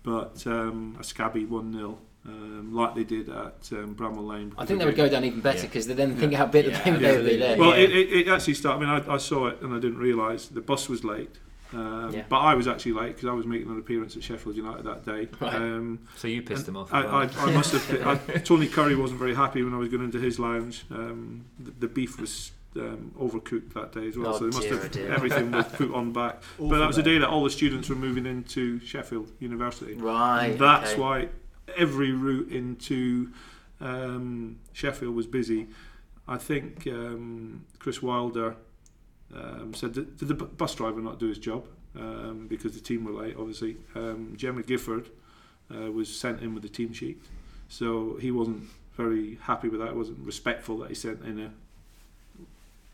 But um, a scabby one 0 um, like they did at um, Bramall Lane. I think they would go down even better Yeah. because they then Yeah. think how bitter Yeah, they would they would be there. Well, Yeah. it, it, it actually started. I mean, I, I saw it and I didn't realise the bus was late. Um, Yeah. But I was actually late because I was making an appearance at Sheffield United that day. Right. Um, So you pissed them off. I, as I, well. I must have. <laughs> I, Tony Currie wasn't very happy when I was going into his lounge. Um, the, the beef was um, overcooked that day as well, Oh so they must dear, have oh dear. everything was put on back. but that was the day that all the students were moving into Sheffield University. Right. And that's okay. why every route into um, Sheffield was busy. I think um, Chris Wilder um, said, did, did the bus driver not do his job? Um, because the team were late, obviously. Um, Gemma Gifford uh, was sent in with the team sheet. So he wasn't very happy with that. wasn't respectful that he sent in a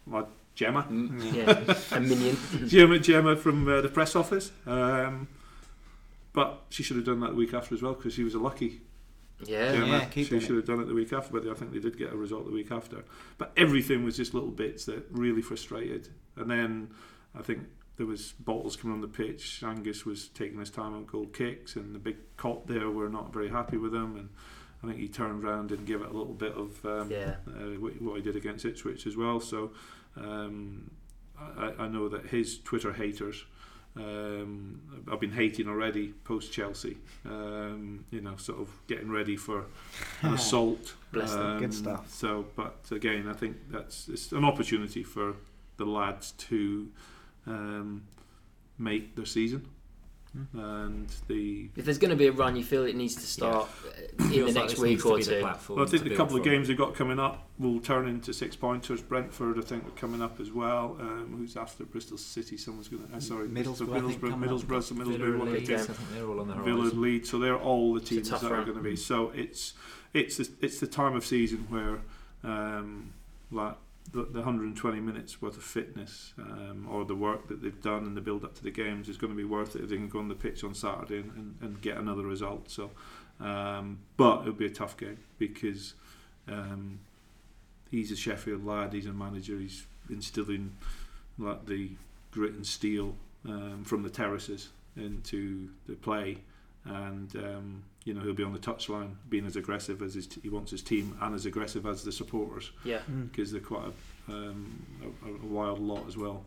my Gemma. Mm, yeah, <laughs> a minion. Gemma, Gemma from uh, the press office. Um, but she should have done that the week after as well because she was a lucky Yeah. Yeah, Yeah, keep she should have done it the week after, but I think they did get a result the week after. But everything was just little bits that really frustrated. And then I think there was bottles coming on the pitch. Angus was taking his time on goal kicks, and the big cop there were not very happy with him. And I think he turned round and gave it a little bit of um, Yeah. uh, what what he did against Ipswich as well. So um, I, I know that his Twitter haters. Um, I've been hating already post Chelsea. Um, you know, sort of getting ready for an <laughs> assault. Bless them. Good stuff. So, but again, I think that's it's an opportunity for the lads to um, make their season. And the If there's going to be a run, you feel it needs to start uh in the Feels like next week or two. Well, I think the couple of games we've got coming up will turn into six pointers. Brentford, I think, are coming up as well. Um, who's after Bristol City? Someone's going to. Uh, sorry, Middlesbrough, I think, Middlesbrough. Middlesbrough, so Middlesbrough Villa, the Leeds, teams. They're all on the Villa. Leeds. So they're all the teams tough that are going to be. So it's it's the, it's the time of season where um, like the, the 120 minutes worth of fitness um, or the work that they've done in the build up to the games is going to be worth it if they can go on the pitch on Saturday and, and, and get another result. So, um, but it'll be a tough game because um, he's a Sheffield lad. He's a manager. He's instilling like the grit and steel um, from the terraces into the play, and um, you know he'll be on the touchline being as aggressive as his t- he wants his team and as aggressive as the supporters Yeah. Mm. because they're quite a, um, a, a wild lot as well.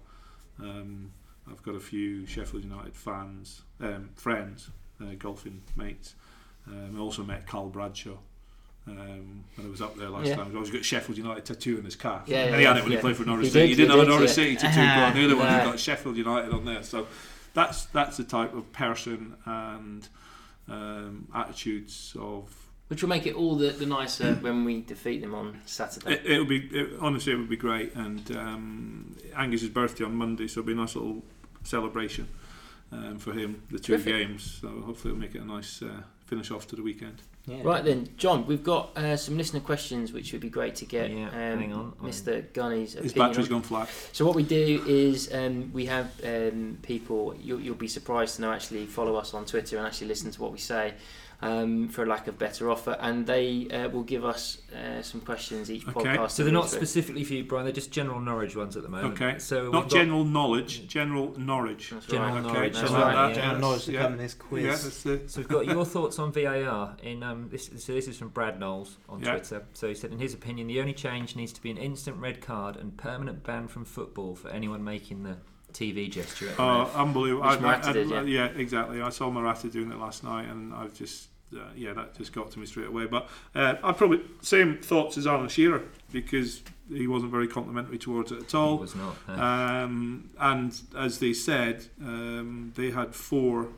Um, I've got a few Sheffield United fans, um, friends, uh, golfing mates. Um, I also met Carl Bradshaw um, when I was up there last Yeah. time. He's always got Sheffield United tattoo on his calf. Yeah, and yeah, he had it when he played for Norwich He City. did, He didn't he have a did, Norwich yeah. City tattoo, but the other one <laughs> Yeah. he got Sheffield United on there. So that's that's the type of person and um, attitudes of Which will make it all the, the nicer <clears throat> when we defeat them on Saturday. It, it'll be it, honestly, it would be great. And um, Angus's birthday on Monday, so it'll be a nice little celebration um, for him. The two Terrific. games, so hopefully it'll make it a nice uh, finish off to the weekend. Yeah. Right then, John, we've got uh, some listener questions which would be great to get Yeah, um, hang on. Mr. Gunny's His opinion battery's on. gone flat. So what we do is um, we have um, people. You'll, you'll be surprised to know actually follow us on Twitter and actually listen to what we say. Um, for a lack of better offer, and they uh, will give us uh, some questions each Okay. podcast. So they're not through. specifically for you, Bryan. They're just general Norwich ones at the moment. Okay. So Not we've got- general knowledge, general knowledge. That's General right. knowledge, That's so right. that- yeah. General Yes, knowledge to yeah. come in this quiz. Yeah, the, So we've got your thoughts on VAR. In um, this, so this is from Brad Knowles on Yeah. Twitter. So he said, in his opinion, the only change needs to be an instant red card and permanent ban from football for anyone making the TV gesture. Oh, unbelievable. I- I- did, I- yeah. exactly. I saw Morata doing it last night, and I've just uh, yeah, that just got to me straight away. But uh, I probably same thoughts as Alan Shearer because he wasn't very complimentary towards it at He all. was not. uh, Um, and as they said, um, they had four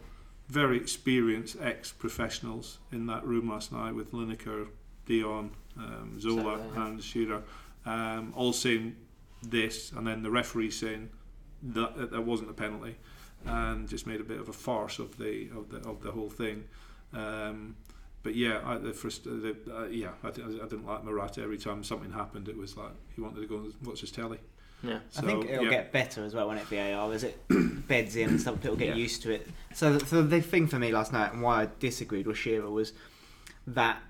very experienced ex-professionals in that room last night with Lineker, Dion, um, Zola, yeah. and Shearer, um, all saying this, and then the referee saying that that, that wasn't a penalty, and just made a bit of a farce of the of the of the whole thing. Um, but yeah, I, the first, uh, the, uh, yeah, I, di- I didn't like Morata. Every time something happened, it was like he wanted to go and watch his telly. Yeah. I think it'll yeah. get better as well when it VAR as it <coughs> beds in and stuff. People get Yeah. used to it. So, the, so the thing for me last night and why I disagreed with Shearer was that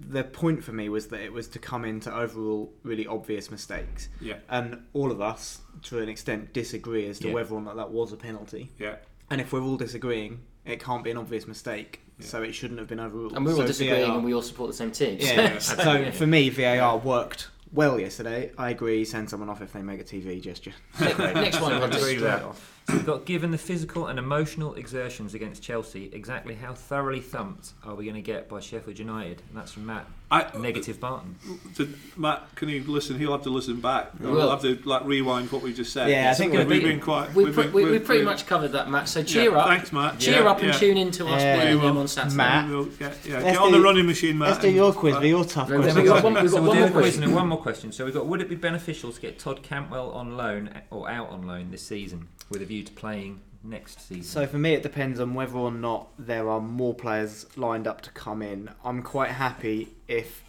the point for me was that it was to come into overall really obvious mistakes, Yeah, and all of us, to an extent, disagree as to Yeah. whether or not that was a penalty. yeah. And if we're all disagreeing, it can't be an obvious mistake, Yeah. so it shouldn't have been overruled. And we're all So disagreeing, VAR and we all support the same team. yeah. So- <laughs> so for me, VAR worked well yesterday. I agree. Send someone off if they make a TV gesture. Next one, So I Hunter. agree with Straight that. off. So we've got given the physical and emotional exertions against Chelsea, exactly how thoroughly thumped are we going to get by Sheffield United? And that's from Matt. I, Negative Barton. to Matt, can you listen? He'll have to listen back. We We'll have to like rewind what we just said. Yeah, I think we're we've, gonna we've been quite. We, we've pre- been- we, we we've- pretty we've- much covered that, Matt. So yeah, cheer up. Thanks, Matt. Cheer Yeah, up and yeah. tune in to us Yeah. beating We them on Saturday. Matt. We'll- yeah, yeah. Let's Get on the do- running machine, Matt. Let's do your quiz. uh, Be your tough Then Then we've we've got got, one- we've so got we'll one do more quiz question. and one more question. So we've got: Would it be beneficial to get Todd Cantwell on loan or out on loan this season, with a view to playing next season? So for me, it depends on whether or not there are more players lined up to come in. I'm quite happy if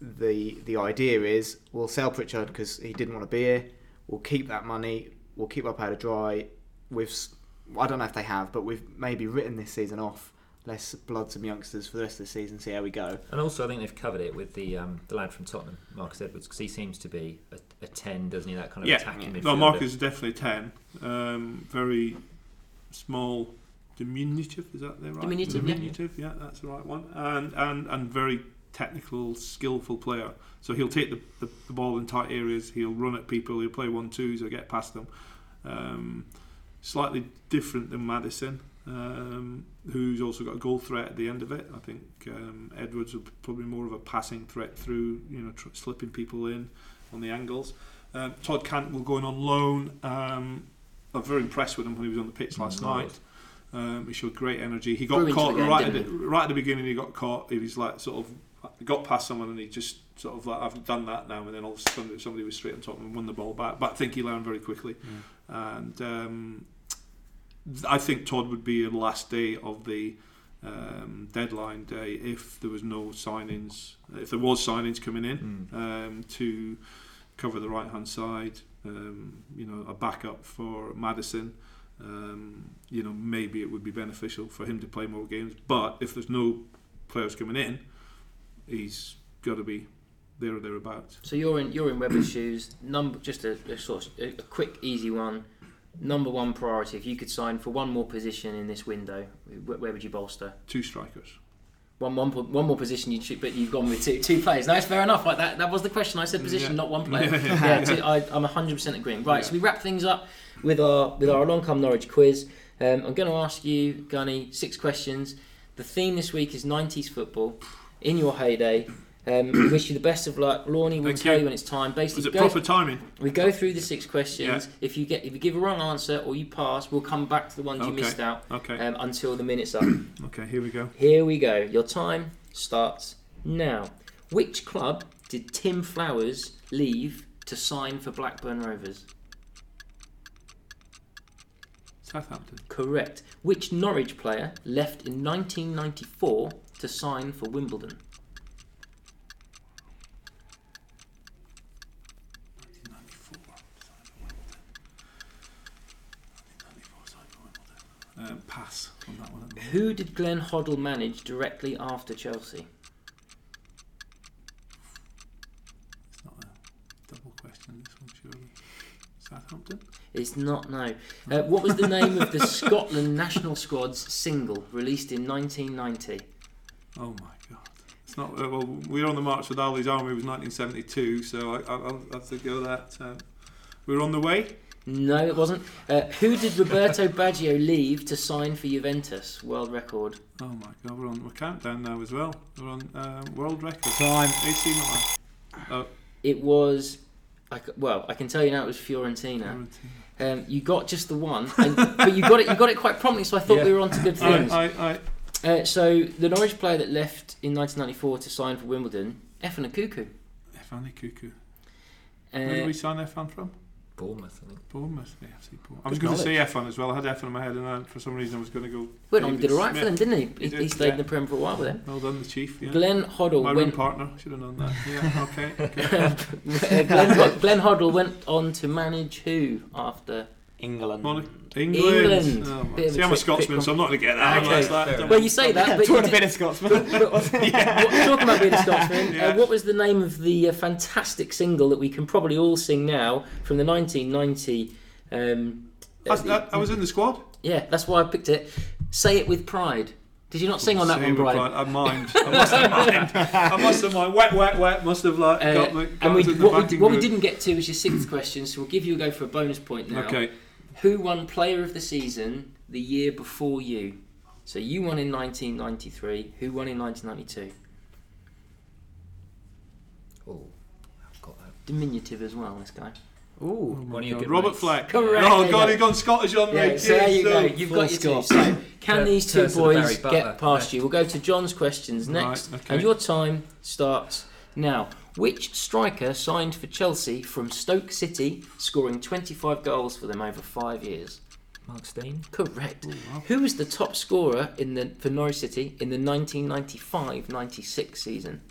the the idea is we'll sell Pritchard because he didn't want to be here. We'll keep that money. We'll keep our powder dry. We've I don't know if they have, but we've maybe written this season off let's blood some youngsters for the rest of the season, see how we go. And also, I think they've covered it with the um, the lad from Tottenham, Marcus Edwards, because he seems to be a, a ten, doesn't he? That kind of Yeah. attacking midfielder. No, Marcus is definitely ten. Um, very small, diminutive. Is that the right? Diminutive. Diminutive. Yeah, that's the right one. And and and very technical, skillful player. So he'll take the, the, the ball in tight areas. He'll run at people. He'll play one twos or get past them. Um, slightly different than Maddison, um, who's also got a goal threat at the end of it. I think um, Edwards will be probably more of a passing threat through, you know, tr- slipping people in on the angles. Um, Todd Cantwell going on loan. Um, I'm very impressed with him when he was on the pitch last Mm, night. Um, he showed great energy. He got Grew caught game, right, at the, right at the beginning. He got caught. He was like sort of got past someone and he just sort of like I've done that now. And then all of a sudden somebody was straight on top and won the ball back. But I think he learned very quickly. And um, I think Todd would be the last day of the um, deadline day if there was no signings. If there was signings coming in Mm. um, to cover the right hand side, um, you know, a backup for Maddison. Um, you know, maybe it would be beneficial for him to play more games. But if there's no players coming in, he's got to be there or thereabouts. So you're in you're in Webber's shoes. Number just a, a sort of a, quick easy one. Number one priority. If you could sign for one more position in this window, where, where would you bolster? Two strikers. One, one, one more position, you should, but you've gone with two, two players. No, it's fair enough. Like that, that was the question. I said position, Yeah. not one player. <laughs> Yeah, two, I, I'm 100% agreeing. Right, Yeah. so we wrap things up with our with our long come Norwich quiz. Um, I'm going to ask you, Gunny, six questions. The theme this week is 90s football in your heyday. Um, we wish you the best of luck. Lorne will Thank tell you. you when it's time. Basically, Was it proper timing? we go through the six questions. Yeah. If you get if you give a wrong answer or you pass, we'll come back to the ones you Okay. missed out Okay. um, until the minute's up. <clears throat> Okay, here we go. Here we go. Your time starts now. Which club did Tim Flowers leave to sign for Blackburn Rovers? Southampton. Correct. Which Norwich player left in 1994 to sign for Wimbledon? 1994. Um, pass on that one. at the moment. Who did Glenn Hoddle manage directly after Chelsea? It's not a double question. This one surely. Southampton. It's not no. Uh, what was the name of the <laughs> Scotland national squad's single released in 1990? Oh my god. It's not. Uh, well, we were on the march with Ali's army it was 1972, so I, I, I'll have to go that. Um, we're on the way. No, it wasn't. Uh, who did Roberto Baggio leave to sign for Juventus? World record. Oh my god, we're on. We're countdown now as well. We're on um, world record. Time. AC Milan. Oh, It was. I c well, I can tell you now. It was Fiorentina. Fiorentina. Um, you got just the one, and, but you got it. You got it quite promptly. So I thought Yeah. we were on to good things. I, I, I, Uh, so the Norwich player that left in 1994 to sign for Wimbledon, Efan Ekoku. Efan Ekoku. Where did Uh, we sign Efan from? Bournemouth, I think. Bournemouth. Yeah, FC Bournemouth. I was going to say Efan as well. I had Efan in my head, and then for some reason I was going to go. went on and did David all right for them, didn't he? He He, did, he stayed yeah. in the Prem for a while with them. Well done, the chief. Yeah. Glenn Hoddle my room went. partner should have known that. Yeah. Okay. <laughs> okay. Glenn, Glenn Hoddle went on to manage who after? England. Monaco. England. England. Oh, my- Bit of a See, I'm a Scotsman, so I'm not going to get that. Okay, like that. fair Well, you say that, <laughs> but you Talking a bit of Scotsman. <laughs> But- <laughs> what- talking about being a Scotsman, Yeah. uh, what was the name of the uh, fantastic single that we can probably all sing now from the 1990? Um, I, I, I was in the squad. yeah, that's why I picked it. Say it with pride. Did you not sing on that Same one, Bryan? I mind. I must have mind. I must have mind. Wet, wet, wet. Must have like Uh, got me. Got and we, us in the what, we, what we didn't get to was your sixth question, so we'll give you a go for a bonus point now. Okay. Who won Player of the Season the year before you? So you won in 1993. Who won in 1992? Oh, I've got a Diminutive as well, this guy. Oh Ooh. my One of your God. good Robert mates. Fleck. Correct, Oh God, he's gone Scottish on me. So there you go. You've full got your two. So <laughs> can Tur- these two Turf the boys get past yeah. you? We'll go to John's questions next, Right, okay. and your time starts now. Which striker signed for Chelsea from Stoke City, scoring 25 goals for them over five years? Mark Stein. Correct. Ooh, wow. Who was the top scorer in the for Norwich City in the 1995-96 season?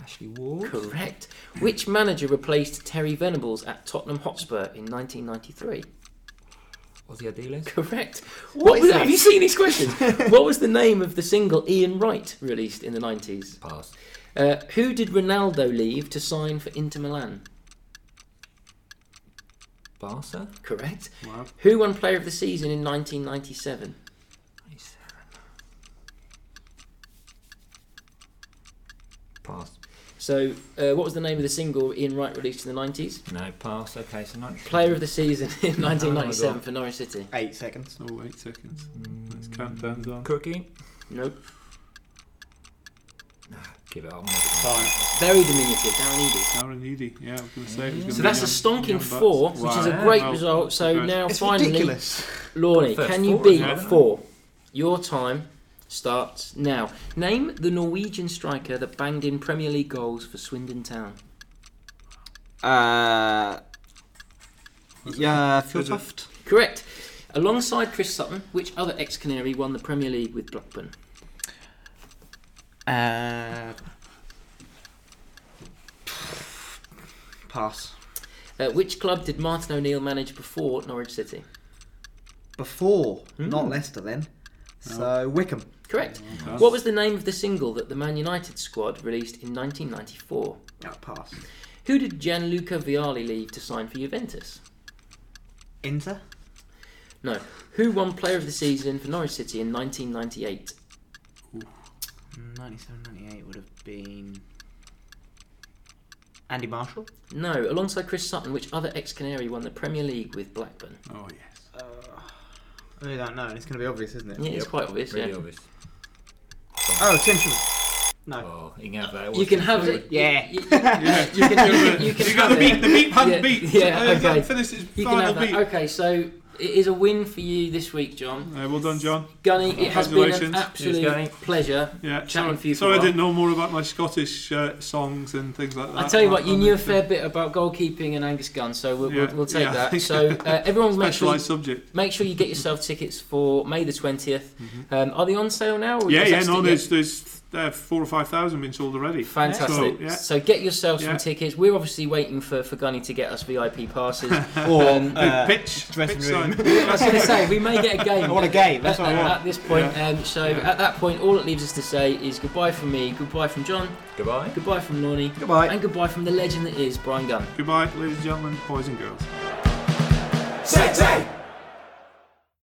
Ashley Ward. Correct. Which manager replaced Terry Venables at Tottenham Hotspur in 1993? Ossie Ardiles. Correct. What What is was, that? have you seen these questions? <laughs> what was the name of the single Ian Wright released in the 90s? Pass. Uh, who did Ronaldo leave to sign for Inter Milan? Barca. Correct. Wow. Who won Player of the Season in 1997? Pass. So, uh, what was the name of the single Ian Wright released in the 90s? No, pass. Okay, so not Player of the Season <laughs> in Oh 1997 my for Norwich City. Eight seconds. Oh, eight seconds. Let's count down. Cookie. Nope. Give it up. Fine. Very diminutive. Darren Eadie. Darren Eadie. Yeah, I was going to say. it was So be that's a stonking young bucks. four, which is a Wow. great Well, result. So congrats. now It's finally, ridiculous. Lorne, First can you four, beat isn't it? four? Your time starts now. Name the Norwegian striker that banged in Premier League goals for Swindon Town. Uh, yeah, Is it- Fjørtoft. Correct. Alongside Chris Sutton, which other ex-Canary won the Premier League with Blackburn? Uh, pass. Uh, which club did Martin O'Neill manage before Norwich City? Before, Hmm. not Leicester then. So Wycombe. Correct. Okay. What was the name of the single that the Man United squad released in 1994? Oh, pass. Who did Gianluca Vialli leave to sign for Juventus? Inter. No. Who won Player of the Season for Norwich City in 1998? 97, 98 would have been Andy Marshall. No. Alongside Chris Sutton, which other ex-Canary won the Premier League with Blackburn? Oh, yes. Uh, I really don't know. It's going to be obvious, isn't it? Yeah, it's Yep. quite obvious. Really yeah. obvious. Oh, Tim Shimon. No. Oh, you can have that. You can have it. Yeah. You, you- Yeah. <laughs> you can, you can, you can You got have the it. beat. The beat had Yeah, the beat. yeah, Uh, okay. Finish his You final beat. Okay, so it is a win for you this week, John. Uh, well done, John. Gunny, it has been an absolute Cheers, pleasure. Yeah, Chatting sorry, for you for sorry a I while. didn't know more about my Scottish uh, songs and things like that. I tell you what, you knew a the- fair bit about goalkeeping and Angus Gunn, so we'll, Yeah, we'll, we'll take yeah. that. <laughs> So uh, everyone, make sure, Specialised subject. make sure you get yourself tickets for May the twentieth. Um, are they on sale now? Or Yeah, yeah, no, there's, there's uh, four or five thousand been sold already. Fantastic. So, yeah. So get yourselves some Yeah. tickets. We're obviously waiting for, for Gunny to get us VIP passes. <laughs> Or Um, uh, pitch, dressing pitch room. side. <laughs> I was going to say we may get a game. I want a game. That's at, what I want. at this point. Um, so at that point, all it leaves us to say is goodbye from me, goodbye from John, Goodbye. goodbye from Lorne, Goodbye. and goodbye from the legend that is Bryan Gunn. Goodbye, ladies and gentlemen, boys and girls. City!